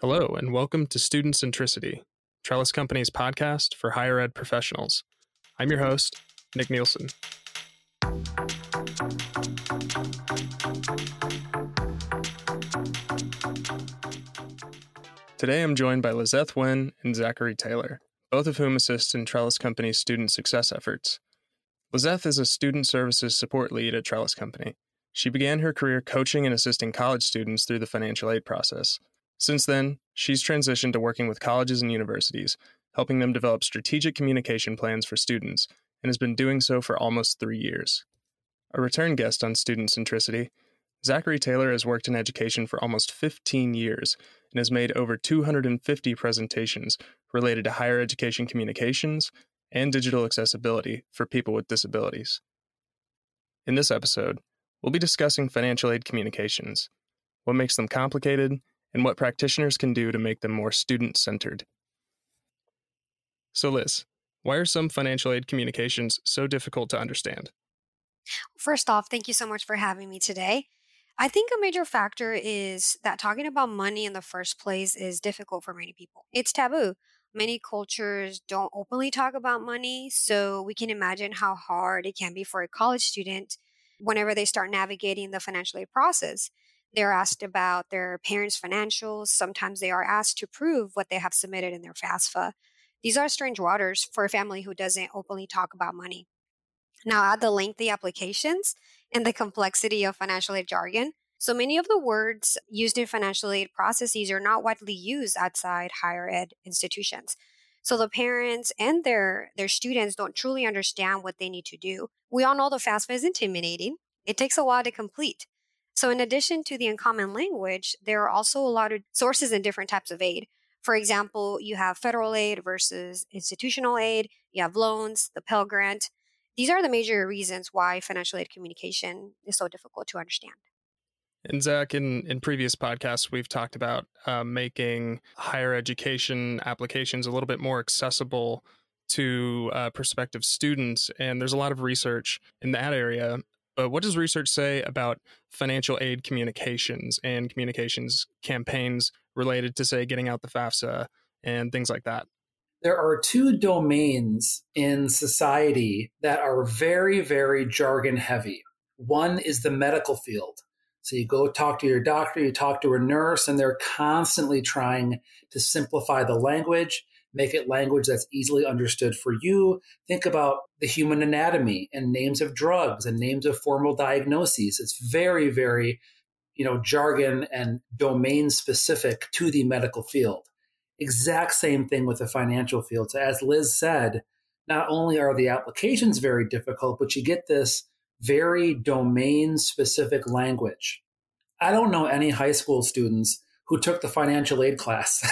Hello, and welcome to Student Centricity, Trellis Company's podcast for higher ed professionals. I'm your host, Nick Nielsen. Today I'm joined by Lizeth Wynn and Zachary Taylor, both of whom assist in Trellis Company's student success efforts. Lizeth is a student services support lead at Trellis Company. She began her career coaching and assisting college students through the financial aid process. Since then, she's transitioned to working with colleges and universities, helping them develop strategic communication plans for students, and has been doing so for almost three years. A return guest on Student Centricity, Zachary Taylor has worked in education for almost 15 years and has made over 250 presentations related to higher education communications and digital accessibility for people with disabilities. In this episode, we'll be discussing financial aid communications, what makes them complicated, and what practitioners can do to make them more student centered. So, Liz, why are some financial aid communications so difficult to understand? First off, thank you so much for having me today. I think a major factor is that talking about money in the first place is difficult for many people. It's taboo. Many cultures don't openly talk about money, so we can imagine how hard it can be for a college student whenever they start navigating the financial aid process. They're asked about their parents' financials. Sometimes they are asked to prove what they have submitted in their FAFSA. These are strange waters for a family who doesn't openly talk about money. Now, add the lengthy applications and the complexity of financial aid jargon. So many of the words used in financial aid processes are not widely used outside higher ed institutions. So the parents and their their students don't truly understand what they need to do. We all know the FAFSA is intimidating. It takes a while to complete. So, in addition to the uncommon language, there are also a lot of sources and different types of aid. For example, you have federal aid versus institutional aid, you have loans, the Pell Grant. These are the major reasons why financial aid communication is so difficult to understand. And Zach, in, in previous podcasts, we've talked about uh, making higher education applications a little bit more accessible to uh, prospective students. And there's a lot of research in that area. But what does research say about financial aid communications and communications campaigns related to, say, getting out the FAFSA and things like that? There are two domains in society that are very, very jargon heavy. One is the medical field. So you go talk to your doctor, you talk to a nurse, and they're constantly trying to simplify the language make it language that's easily understood for you. Think about the human anatomy and names of drugs and names of formal diagnoses. It's very, very, you know, jargon and domain specific to the medical field. Exact same thing with the financial field. So as Liz said, not only are the applications very difficult, but you get this very domain specific language. I don't know any high school students who took the financial aid class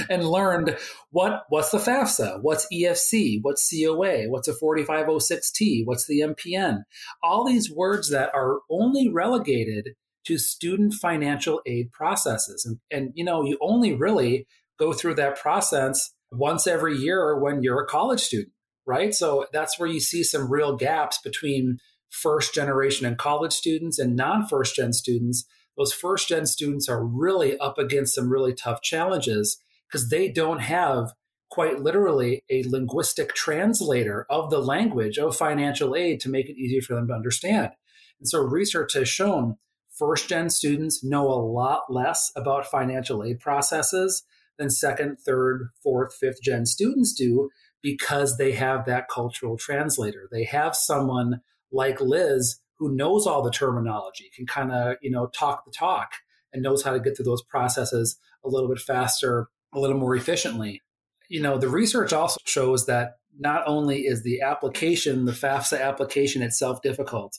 and learned what what's the FAFSA, what's EFC, what's COA, what's a 4506T, what's the MPN. All these words that are only relegated to student financial aid processes. And, and you know, you only really go through that process once every year when you're a college student, right? So that's where you see some real gaps between first generation and college students and non first gen students those first gen students are really up against some really tough challenges because they don't have quite literally a linguistic translator of the language of financial aid to make it easier for them to understand. And so research has shown first gen students know a lot less about financial aid processes than second, third, fourth, fifth gen students do because they have that cultural translator. They have someone like Liz who knows all the terminology, can kind of, you know, talk the talk and knows how to get through those processes a little bit faster, a little more efficiently. You know, the research also shows that not only is the application, the FAFSA application itself difficult,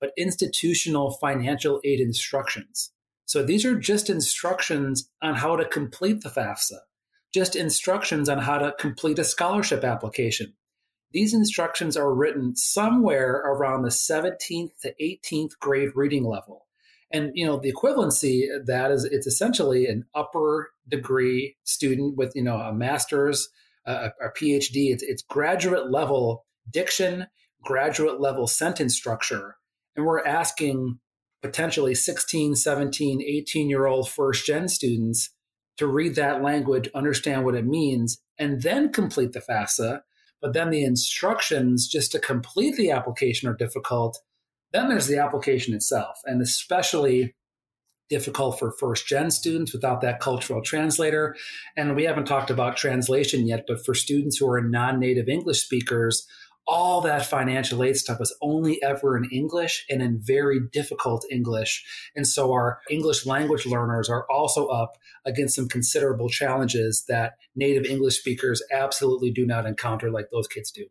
but institutional financial aid instructions. So these are just instructions on how to complete the FAFSA, just instructions on how to complete a scholarship application, these instructions are written somewhere around the 17th to 18th grade reading level. And you know the equivalency that is it's essentially an upper degree student with you know a master's, a, a PhD. It's, it's graduate level diction, graduate level sentence structure, and we're asking potentially 16, 17, 18 year old first gen students to read that language, understand what it means, and then complete the FAFSA. But then the instructions just to complete the application are difficult. Then there's the application itself, and especially difficult for first gen students without that cultural translator. And we haven't talked about translation yet, but for students who are non native English speakers, all that financial aid stuff is only ever in English and in very difficult English. And so our English language learners are also up against some considerable challenges that native English speakers absolutely do not encounter like those kids do.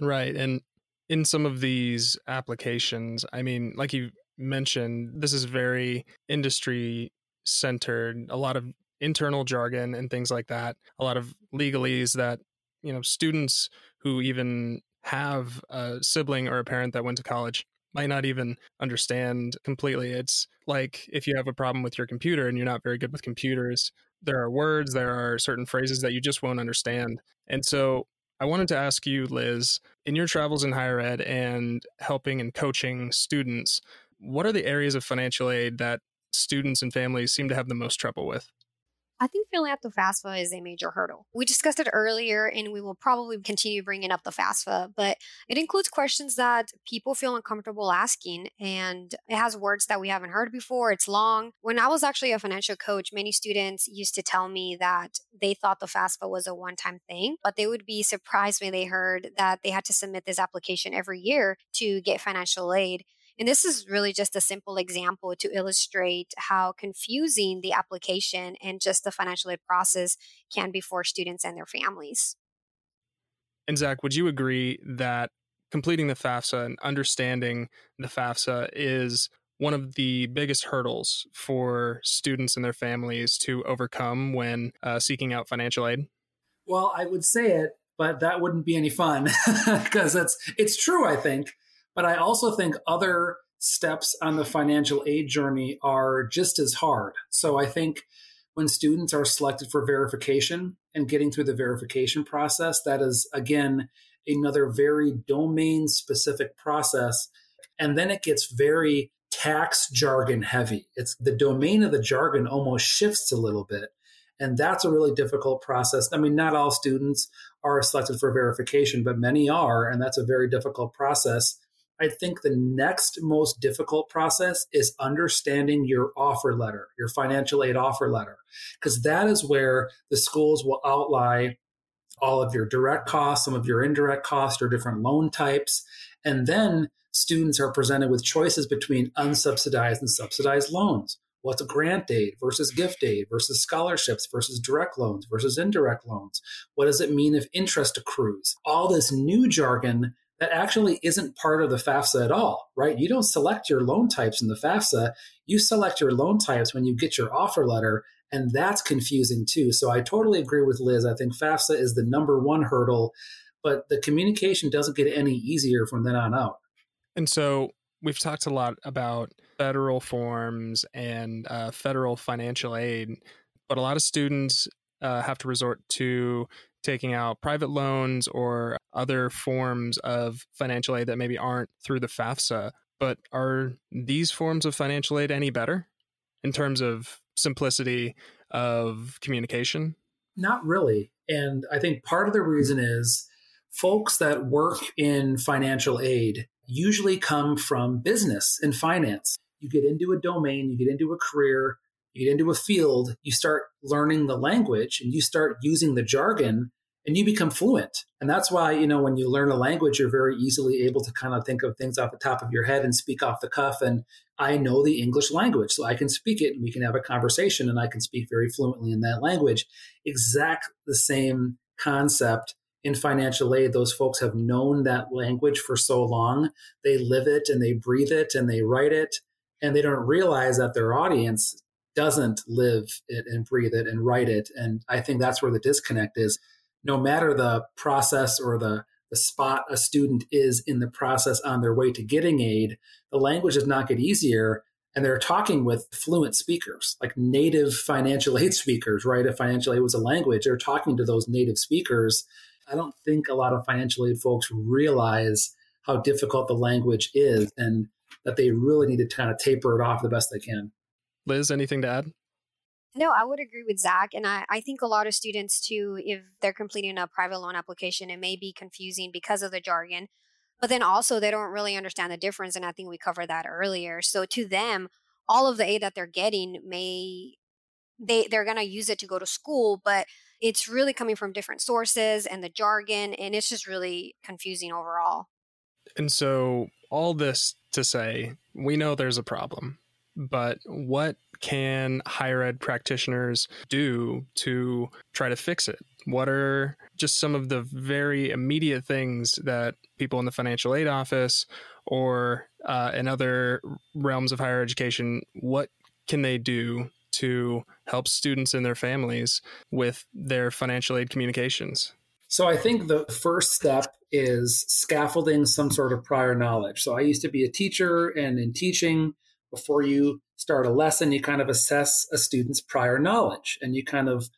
Right. And in some of these applications, I mean, like you mentioned, this is very industry centered, a lot of internal jargon and things like that, a lot of legalese that, you know, students who even have a sibling or a parent that went to college might not even understand completely. It's like if you have a problem with your computer and you're not very good with computers, there are words, there are certain phrases that you just won't understand. And so I wanted to ask you, Liz, in your travels in higher ed and helping and coaching students, what are the areas of financial aid that students and families seem to have the most trouble with? I think filling out the FAFSA is a major hurdle. We discussed it earlier, and we will probably continue bringing up the FAFSA, but it includes questions that people feel uncomfortable asking, and it has words that we haven't heard before. It's long. When I was actually a financial coach, many students used to tell me that they thought the FAFSA was a one time thing, but they would be surprised when they heard that they had to submit this application every year to get financial aid. And this is really just a simple example to illustrate how confusing the application and just the financial aid process can be for students and their families. And Zach, would you agree that completing the FAFSA and understanding the FAFSA is one of the biggest hurdles for students and their families to overcome when uh, seeking out financial aid? Well, I would say it, but that wouldn't be any fun because it's it's true. I think but I also think other steps on the financial aid journey are just as hard. So I think when students are selected for verification and getting through the verification process, that is, again, another very domain specific process. And then it gets very tax jargon heavy. It's the domain of the jargon almost shifts a little bit. And that's a really difficult process. I mean, not all students are selected for verification, but many are. And that's a very difficult process. I think the next most difficult process is understanding your offer letter, your financial aid offer letter, because that is where the schools will outline all of your direct costs, some of your indirect costs, or different loan types. And then students are presented with choices between unsubsidized and subsidized loans. What's a grant aid versus gift aid versus scholarships versus direct loans versus indirect loans? What does it mean if interest accrues? All this new jargon that actually isn't part of the FAFSA at all, right? You don't select your loan types in the FAFSA. You select your loan types when you get your offer letter, and that's confusing too. So I totally agree with Liz. I think FAFSA is the number one hurdle, but the communication doesn't get any easier from then on out. And so we've talked a lot about federal forms and uh, federal financial aid, but a lot of students uh, have to resort to taking out private loans or other forms of financial aid that maybe aren't through the FAFSA. But are these forms of financial aid any better in terms of simplicity of communication? Not really. And I think part of the reason is folks that work in financial aid usually come from business and finance. You get into a domain, you get into a career, you get into a field, you start learning the language and you start using the jargon and you become fluent. And that's why, you know, when you learn a language, you're very easily able to kind of think of things off the top of your head and speak off the cuff. And I know the English language, so I can speak it and we can have a conversation and I can speak very fluently in that language. Exact the same concept in financial aid. Those folks have known that language for so long. They live it and they breathe it and they write it. And they don't realize that their audience doesn't live it and breathe it and write it. And I think that's where the disconnect is. No matter the process or the, the spot a student is in the process on their way to getting aid, the language does not get easier. And they're talking with fluent speakers, like native financial aid speakers, right? If financial aid was a language, they're talking to those native speakers. I don't think a lot of financial aid folks realize how difficult the language is and that they really need to kind of taper it off the best they can. Liz, anything to add? No, I would agree with Zach. And I, I think a lot of students, too, if they're completing a private loan application, it may be confusing because of the jargon. But then also, they don't really understand the difference. And I think we covered that earlier. So to them, all of the aid that they're getting may they they're going to use it to go to school but it's really coming from different sources and the jargon and it's just really confusing overall and so all this to say we know there's a problem but what can higher ed practitioners do to try to fix it? What are just some of the very immediate things that people in the financial aid office or uh, in other realms of higher education, what can they do to help students and their families with their financial aid communications? So I think the first step is scaffolding some sort of prior knowledge. So I used to be a teacher, and in teaching, before you start a lesson, you kind of assess a student's prior knowledge and you kind of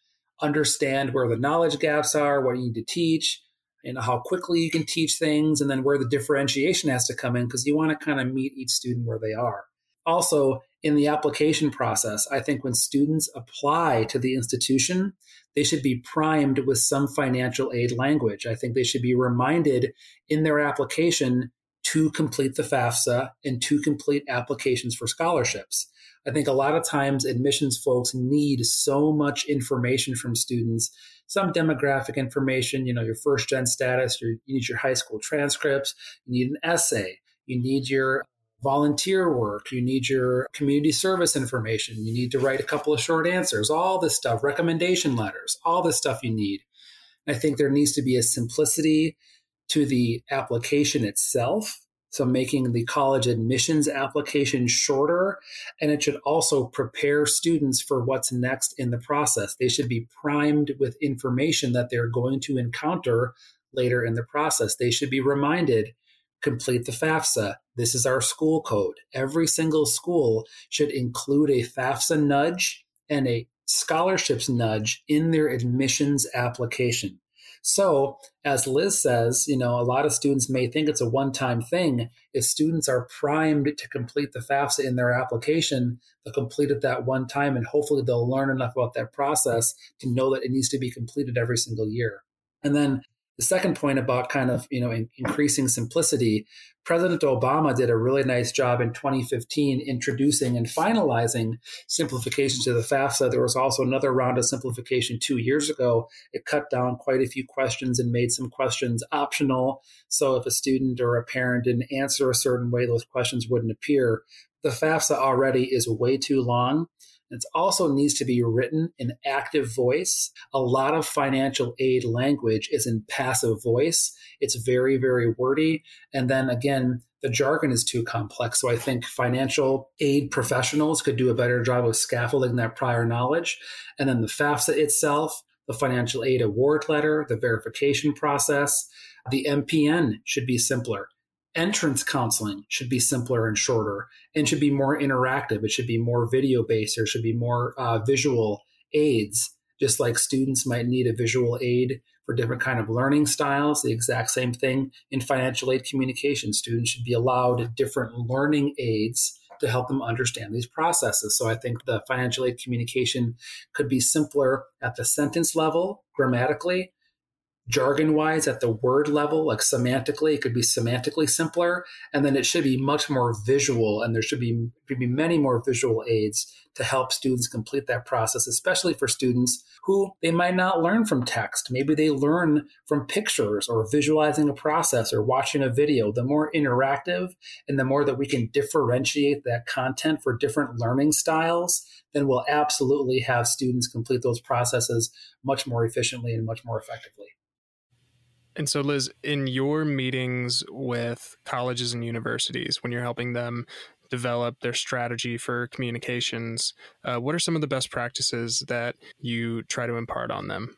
understand where the knowledge gaps are, what you need to teach, and how quickly you can teach things, and then where the differentiation has to come in because you want to kind of meet each student where they are. Also, in the application process, I think when students apply to the institution, they should be primed with some financial aid language. I think they should be reminded in their application to complete the FAFSA and to complete applications for scholarships. I think a lot of times admissions folks need so much information from students, some demographic information, you know, your first gen status, your, you need your high school transcripts, you need an essay, you need your volunteer work, you need your community service information, you need to write a couple of short answers, all this stuff, recommendation letters, all this stuff you need. I think there needs to be a simplicity to the application itself. So, making the college admissions application shorter. And it should also prepare students for what's next in the process. They should be primed with information that they're going to encounter later in the process. They should be reminded complete the FAFSA. This is our school code. Every single school should include a FAFSA nudge and a scholarships nudge in their admissions application. So, as Liz says, you know, a lot of students may think it's a one time thing. If students are primed to complete the FAFSA in their application, they'll complete it that one time and hopefully they'll learn enough about that process to know that it needs to be completed every single year. And then the second point about kind of you know in, increasing simplicity president obama did a really nice job in 2015 introducing and finalizing simplification to the fafsa. There was also another round of simplification two years ago. It cut down quite a few questions and made some questions optional. So if a student or a parent didn't answer a certain way those questions wouldn't appear. The fafsa already is way too long it also needs to be written in active voice. A lot of financial aid language is in passive voice. It's very, very wordy. And then again, the jargon is too complex. So I think financial aid professionals could do a better job of scaffolding that prior knowledge. And then the FAFSA itself, the financial aid award letter, the verification process, the MPN should be simpler entrance counseling should be simpler and shorter and should be more interactive. It should be more video based. There should be more uh, visual aids, just like students might need a visual aid for different kind of learning styles. The exact same thing in financial aid communication. Students should be allowed different learning aids to help them understand these processes. So I think the financial aid communication could be simpler at the sentence level grammatically jargon wise at the word level, like semantically, it could be semantically simpler. And then it should be much more visual, and there should be, should be many more visual aids to help students complete that process, especially for students who they might not learn from text. Maybe they learn from pictures or visualizing a process or watching a video. The more interactive and the more that we can differentiate that content for different learning styles, then we'll absolutely have students complete those processes much more efficiently and much more effectively. And so, Liz, in your meetings with colleges and universities, when you're helping them develop their strategy for communications, uh, what are some of the best practices that you try to impart on them?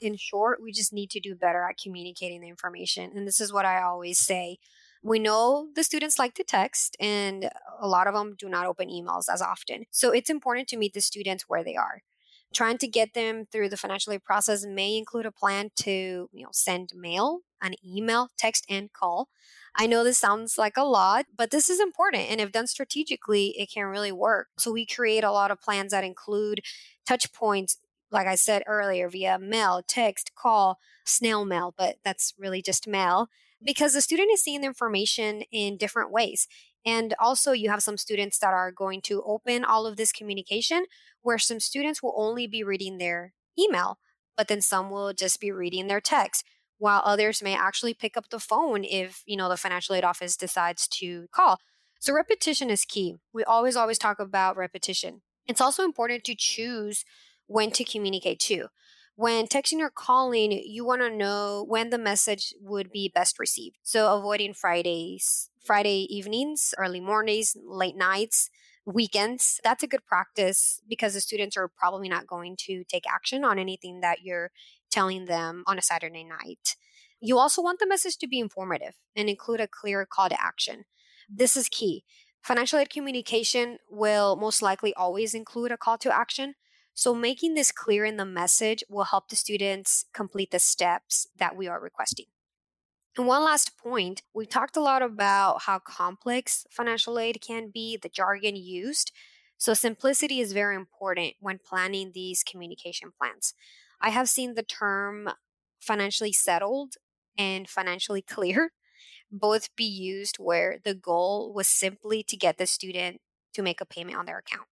In short, we just need to do better at communicating the information. And this is what I always say. We know the students like to text, and a lot of them do not open emails as often. So it's important to meet the students where they are trying to get them through the financial aid process may include a plan to you know send mail an email text and call I know this sounds like a lot, but this is important. And if done strategically, it can really work. So we create a lot of plans that include touch points, like I said earlier, via mail, text, call, snail mail, but that's really just mail because the student is seeing the information in different ways. And also, you have some students that are going to open all of this communication, where some students will only be reading their email, but then some will just be reading their text while others may actually pick up the phone if, you know, the financial aid office decides to call. So repetition is key. We always always talk about repetition. It's also important to choose when to communicate to. When texting or calling, you want to know when the message would be best received. So avoiding Fridays, Friday evenings, early mornings, late nights, weekends. That's a good practice because the students are probably not going to take action on anything that you're telling them on a Saturday night. You also want the message to be informative and include a clear call to action. This is key. Financial aid communication will most likely always include a call to action. So, making this clear in the message will help the students complete the steps that we are requesting. And one last point we've talked a lot about how complex financial aid can be, the jargon used. So, simplicity is very important when planning these communication plans. I have seen the term financially settled and financially clear both be used where the goal was simply to get the student to make a payment on their account.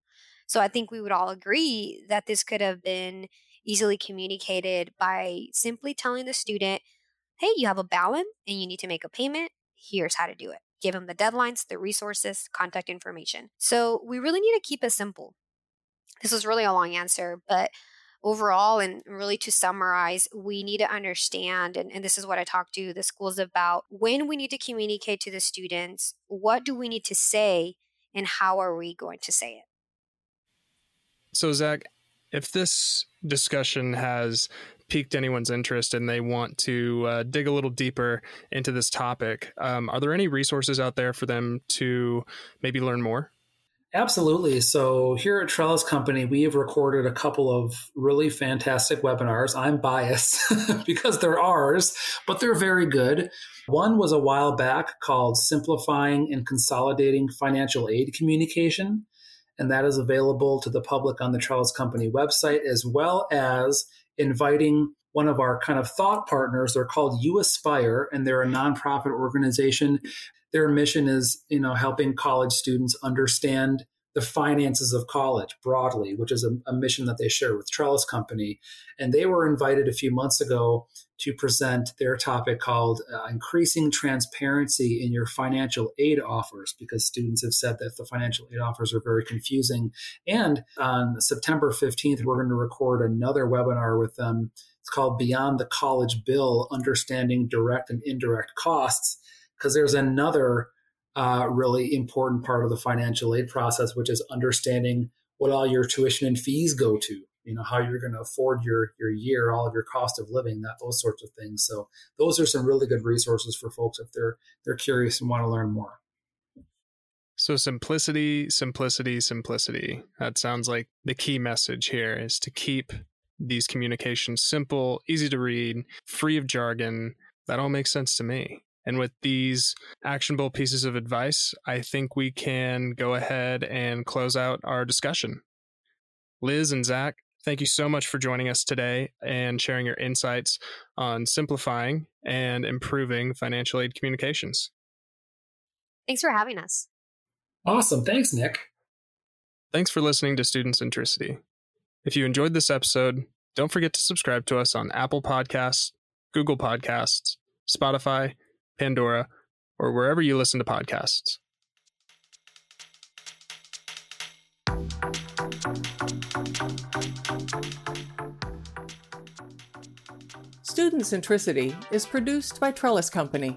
So, I think we would all agree that this could have been easily communicated by simply telling the student hey, you have a balance and you need to make a payment. Here's how to do it. Give them the deadlines, the resources, contact information. So we really need to keep it simple. This was really a long answer, but overall, and really to summarize, we need to understand, and, and this is what I talked to the schools about, when we need to communicate to the students, what do we need to say, and how are we going to say it? So, Zach, if this discussion has piqued anyone's interest and they want to uh, dig a little deeper into this topic, um, are there any resources out there for them to maybe learn more? Absolutely. So here at Trellis Company, we have recorded a couple of really fantastic webinars. I'm biased because they're ours, but they're very good. One was a while back called Simplifying and Consolidating Financial Aid Communication, and that is available to the public on the Trellis Company website, as well as inviting one of our kind of thought partners. They're called uAspire, and they're a nonprofit organization. Their mission is, you know, helping college students understand the finances of college broadly, which is a, a, mission that they share with Trellis Company. And they were invited a few months ago to present their topic called uh, Increasing Transparency in Your Financial Aid Offers, because students have said that the financial aid offers are very confusing. And on September 15th, we're going to record another webinar with them. It's called Beyond the College Bill Understanding Direct and Indirect Costs, because there's another uh, really important part of the financial aid process, which is understanding what all your tuition and fees go to. You know how you're going to afford your your year, all of your cost of living, that those sorts of things. So those are some really good resources for folks if they're they're curious and want to learn more. So simplicity, simplicity, simplicity. That sounds like the key message here is to keep these communications simple, easy to read, free of jargon. That all makes sense to me. And with these actionable pieces of advice, I think we can go ahead and close out our discussion. Liz and Zach, thank you so much for joining us today and sharing your insights on simplifying and improving financial aid communications. Thanks for having us. Awesome. Thanks, Nick. Thanks for listening to Student Centricity. If you enjoyed this episode, don't forget to subscribe to us on Apple Podcasts, Google Podcasts, Spotify, Pandora, or wherever you listen to podcasts. Student Centricity is produced by Trellis Company,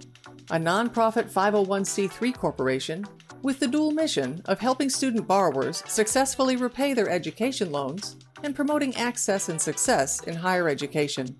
a nonprofit 501c3 corporation with the dual mission of helping student borrowers successfully repay their education loans and promoting access and success in higher education.